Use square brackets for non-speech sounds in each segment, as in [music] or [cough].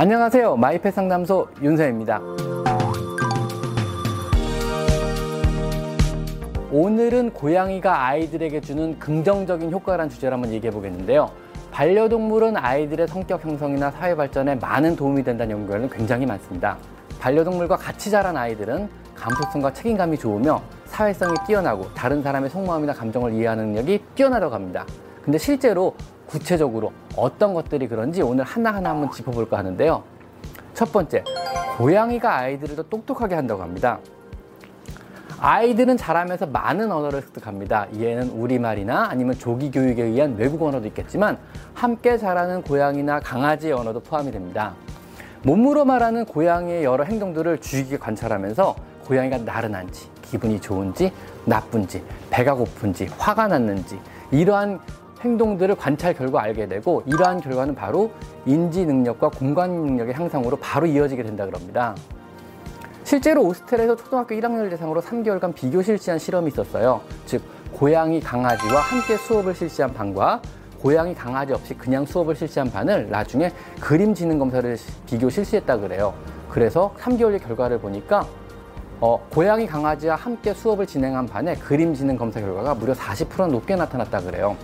안녕하세요. 마이펫 상담소 윤서입니다. 오늘은 고양이가 아이들에게 주는 긍정적인 효과라는 주제를 한번 얘기해 보겠는데요. 반려동물은 아이들의 성격 형성이나 사회 발전에 많은 도움이 된다는 연구는 굉장히 많습니다. 반려동물과 같이 자란 아이들은 감수성과 책임감이 좋으며 사회성이 뛰어나고 다른 사람의 속마음이나 감정을 이해하는 능력이 뛰어나다고 합니다. 근데 실제로 구체적으로 어떤 것들이 그런지 오늘 하나하나 한번 짚어볼까 하는데요. 첫 번째, 고양이가 아이들을 더 똑똑하게 한다고 합니다. 아이들은 자라면서 많은 언어를 습득합니다. 이에는 우리말이나 아니면 조기 교육에 의한 외국 언어도 있겠지만 함께 자라는 고양이나 강아지의 언어도 포함이 됩니다. 몸으로 말하는 고양이의 여러 행동들을 주의 깊게 관찰하면서 고양이가 나른한지, 기분이 좋은지, 나쁜지, 배가 고픈지, 화가 났는지 이러한 행동들을 관찰 결과 알게 되고 이러한 결과는 바로 인지 능력과 공간 능력의 향상으로 바로 이어지게 된다 그럽니다. 실제로 오스트레에서 초등학교 1학년을 대상으로 3개월간 비교 실시한 실험이 있었어요. 즉 고양이 강아지와 함께 수업을 실시한 반과 고양이 강아지 없이 그냥 수업을 실시한 반을 나중에 그림 지능 검사를 비교 실시했다 그래요. 그래서 3개월의 결과를 보니까 어, 고양이 강아지와 함께 수업을 진행한 반에 그림 지능 검사 결과가 무려 40% 높게 나타났다 그래요.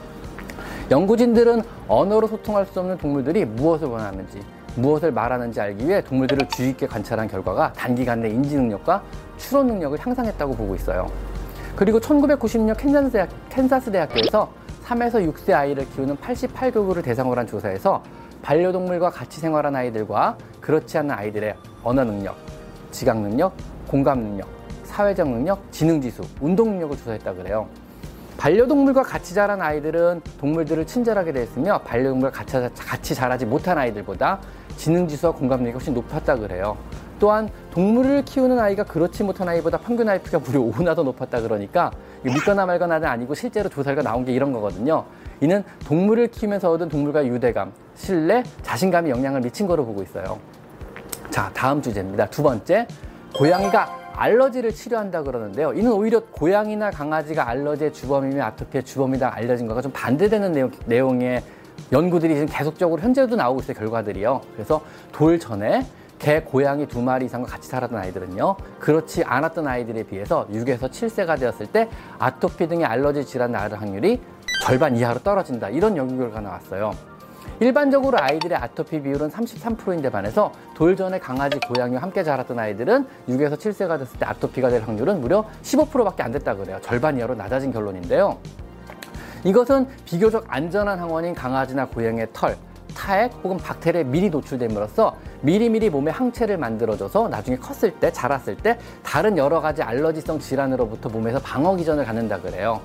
연구진들은 언어로 소통할 수 없는 동물들이 무엇을 원하는지, 무엇을 말하는지 알기 위해 동물들을 주의 깊게 관찰한 결과가 단기간 내 인지 능력과 추론 능력을 향상했다고 보고 있어요. 그리고 1996년 캔자스, 대학, 캔사스 대학교에서 3에서 6세 아이를 키우는 88가구를 대상으로 한 조사에서 반려동물과 같이 생활한 아이들과 그렇지 않은 아이들의 언어 능력, 지각 능력, 공감 능력, 사회적 능력, 지능 지수, 운동 능력을 조사했다 그래요. 반려동물과 같이 자란 아이들은 동물들을 친절하게 대했으며 반려동물과 같이, 같이 자라지 못한 아이들보다 지능지수와 공감력이 훨씬 높았다 그래요. 또한 동물을 키우는 아이가 그렇지 못한 아이보다 평균 IQ가 무려 [laughs] 5나 더 높았다 그러니까 믿거나 말거나는 아니고 실제로 조사가 나온 게 이런 거거든요. 이는 동물을 키우면서 얻은 동물과의 유대감, 신뢰, 자신감이 영향을 미친 거로 보고 있어요. 자, 다음 주제입니다. 두 번째, 고양이가 알러지를 치료한다 그러는데요. 이는 오히려 고양이나 강아지가 알러지의 주범이며 아토피의 주범이다 알려진 것과 좀 반대되는 내용, 내용의 연구들이 지금 계속적으로 현재도 나오고 있어요. 결과들이요. 그래서 돌 전에 개, 고양이 두 마리 이상과 같이 살았던 아이들은요. 그렇지 않았던 아이들에 비해서 6에서 7세가 되었을 때 아토피 등의 알러지 질환 나을 확률이 절반 이하로 떨어진다. 이런 연구 결과가 나왔어요. 일반적으로 아이들의 아토피 비율은 33%인데 반해서 돌 전에 강아지, 고양이와 함께 자랐던 아이들은 6에서 7세가 됐을 때 아토피가 될 확률은 무려 15%밖에 안 됐다 그래요. 절반 이하로 낮아진 결론인데요. 이것은 비교적 안전한 항원인 강아지나 고양이의 털, 타액 혹은 박테리아에 미리 노출됨으로써 미리미리 몸에 항체를 만들어줘서 나중에 컸을 때, 자랐을 때 다른 여러 가지 알러지성 질환으로부터 몸에서 방어 기전을 갖는다 그래요.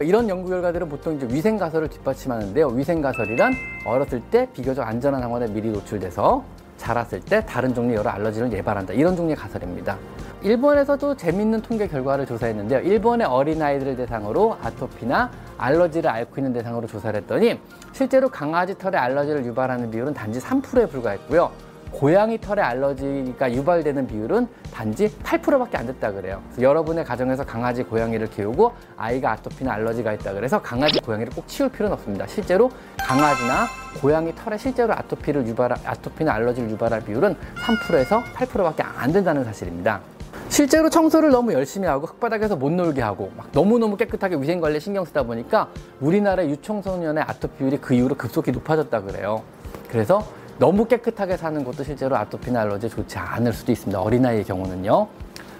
이런 연구 결과들은 보통 이제 위생 가설을 뒷받침하는데요. 위생 가설이란 어렸을 때 비교적 안전한 상황에 미리 노출돼서 자랐을 때 다른 종류의 여러 알러지를 예방한다. 이런 종류의 가설입니다. 일본에서도 재밌는 통계 결과를 조사했는데요. 일본의 어린아이들을 대상으로 아토피나 알러지를 앓고 있는 대상으로 조사를 했더니 실제로 강아지 털에 알러지를 유발하는 비율은 단지 3%에 불과했고요. 고양이 털에 알러지가 유발되는 비율은 단지 8%밖에 안 됐다 그래요. 여러분의 가정에서 강아지, 고양이를 키우고 아이가 아토피나 알러지가 있다 그래서 강아지, 고양이를 꼭 치울 필요는 없습니다. 실제로 강아지나 고양이 털에 실제로 아토피를 유발, 아토피나 알러지를 유발할 비율은 3%에서 8%밖에 안 된다는 사실입니다. 실제로 청소를 너무 열심히 하고 흙바닥에서 못 놀게 하고 막 너무너무 깨끗하게 위생관리에 신경 쓰다 보니까 우리나라의 유청소년의 아토피 비율이 그 이후로 급속히 높아졌다 그래요. 그래서 너무 깨끗하게 사는 것도 실제로 아토피나 알러지에 좋지 않을 수도 있습니다. 어린아이의 경우는요.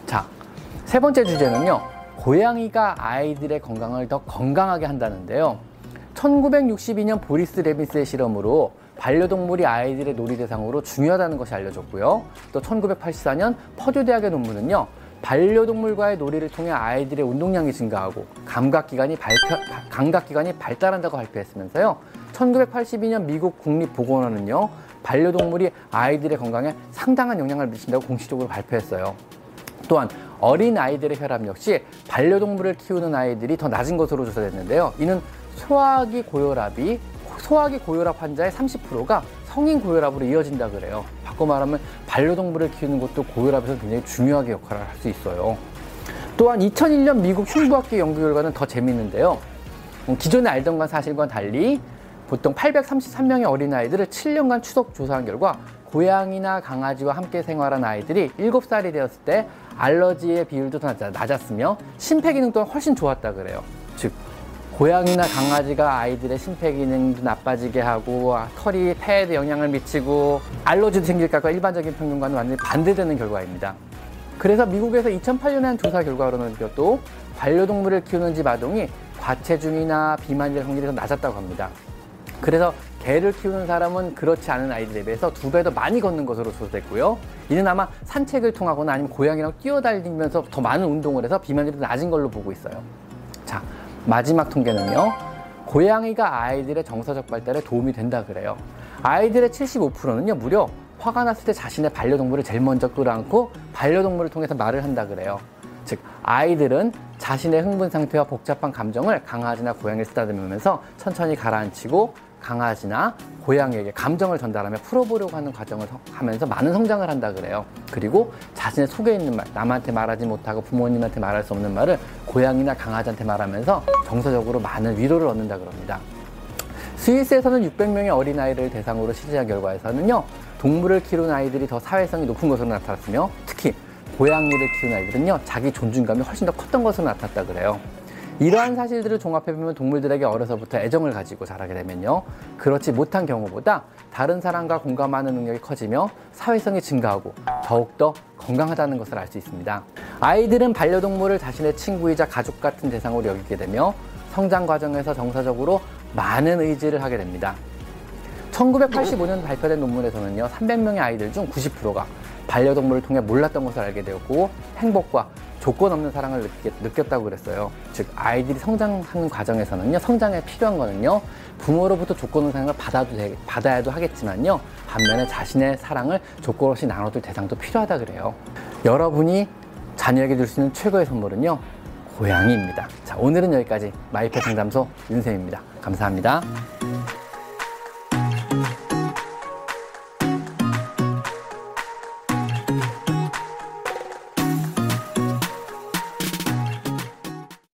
자, 세 번째 주제는요. 고양이가 아이들의 건강을 더 건강하게 한다는데요. 1962년 보리스 레빈스의 실험으로 반려동물이 아이들의 놀이 대상으로 중요하다는 것이 알려졌고요. 또 1984년 퍼듀 대학의 논문은요. 반려동물과의 놀이를 통해 아이들의 운동량이 증가하고 감각기관이 발표, 감각기관이 발달한다고 발표했으면서요. 1982년 미국 국립보건원은요. 반려동물이 아이들의 건강에 상당한 영향을 미친다고 공식적으로 발표했어요. 또한 어린 아이들의 혈압 역시 반려동물을 키우는 아이들이 더 낮은 것으로 조사됐는데요. 이는 소화기 고혈압이 소화기 고혈압 환자의 30%가 성인 고혈압으로 이어진다 그래요. 바꿔 말하면 반려동물을 키우는 것도 고혈압에서 굉장히 중요하게 역할을 할 수 있어요. 또한 2001년 미국 흉부학계 연구 결과는 더 재밌는데요. 기존에 알던 건 사실과 달리 보통 833명의 어린아이들을 7년간 추적 조사한 결과 고양이나 강아지와 함께 생활한 아이들이 7살이 되었을 때 알러지의 비율도 더 낮았으며 심폐 기능 또한 훨씬 좋았다 그래요. 즉 고양이나 강아지가 아이들의 심폐 기능도 나빠지게 하고 털이 폐에도 영향을 미치고 알러지도 생길까봐 일반적인 평균과는 완전히 반대되는 결과입니다. 그래서 미국에서 2008년에 한 조사 결과로는 또 반려동물을 키우는 집 아동이 과체중이나 비만일 확률이 더 낮았다고 합니다. 그래서 개를 키우는 사람은 그렇지 않은 아이들에 비해서 두 배 더 많이 걷는 것으로 조사됐고요. 이는 아마 산책을 통하거나 아니면 고양이랑 뛰어다니면서 더 많은 운동을 해서 비만율이 낮은 걸로 보고 있어요. 자, 마지막 통계는요. 고양이가 아이들의 정서적 발달에 도움이 된다 그래요. 아이들의 75%는요, 무려 화가 났을 때 자신의 반려동물을 제일 먼저 끌어안고 반려동물을 통해서 말을 한다 그래요. 즉, 아이들은 자신의 흥분 상태와 복잡한 감정을 강아지나 고양이를 쓰다듬으면서 천천히 가라앉히고 강아지나 고양이에게 감정을 전달하며 풀어보려고 하는 과정을 하면서 많은 성장을 한다 그래요. 그리고 자신의 속에 있는 말, 남한테 말하지 못하고 부모님한테 말할 수 없는 말을 고양이나 강아지한테 말하면서 정서적으로 많은 위로를 얻는다 그럽니다. 스위스에서는 600명의 어린아이를 대상으로 실시한 결과에서는요, 동물을 키우는 아이들이 더 사회성이 높은 것으로 나타났으며, 특히 고양이를 키우는 아이들은요, 자기 존중감이 훨씬 더 컸던 것으로 나타났다 그래요. 이러한 사실들을 종합해보면 동물들에게 어려서부터 애정을 가지고 자라게 되면요. 그렇지 못한 경우보다 다른 사람과 공감하는 능력이 커지며 사회성이 증가하고 더욱더 건강하다는 것을 알 수 있습니다. 아이들은 반려동물을 자신의 친구이자 가족 같은 대상으로 여기게 되며 성장 과정에서 정서적으로 많은 의지를 하게 됩니다. 1985년 발표된 논문에서는요, 300명의 아이들 중 90%가 반려동물을 통해 몰랐던 것을 알게 되었고 행복과 조건 없는 사랑을 느꼈, 다고 그랬어요. 즉 아이들이 성장하는 과정에서는요, 성장에 필요한 거는요, 부모로부터 조건 없는 사랑을 받아도 되, 받아야도 하겠지만요, 반면에 자신의 사랑을 조건 없이 나눠줄 대상도 필요하다 그래요. 여러분이 자녀에게 줄 수 있는 최고의 선물은요, 고양이입니다. 자, 오늘은 여기까지 마이펫 상담소 윤쌤입니다. 감사합니다.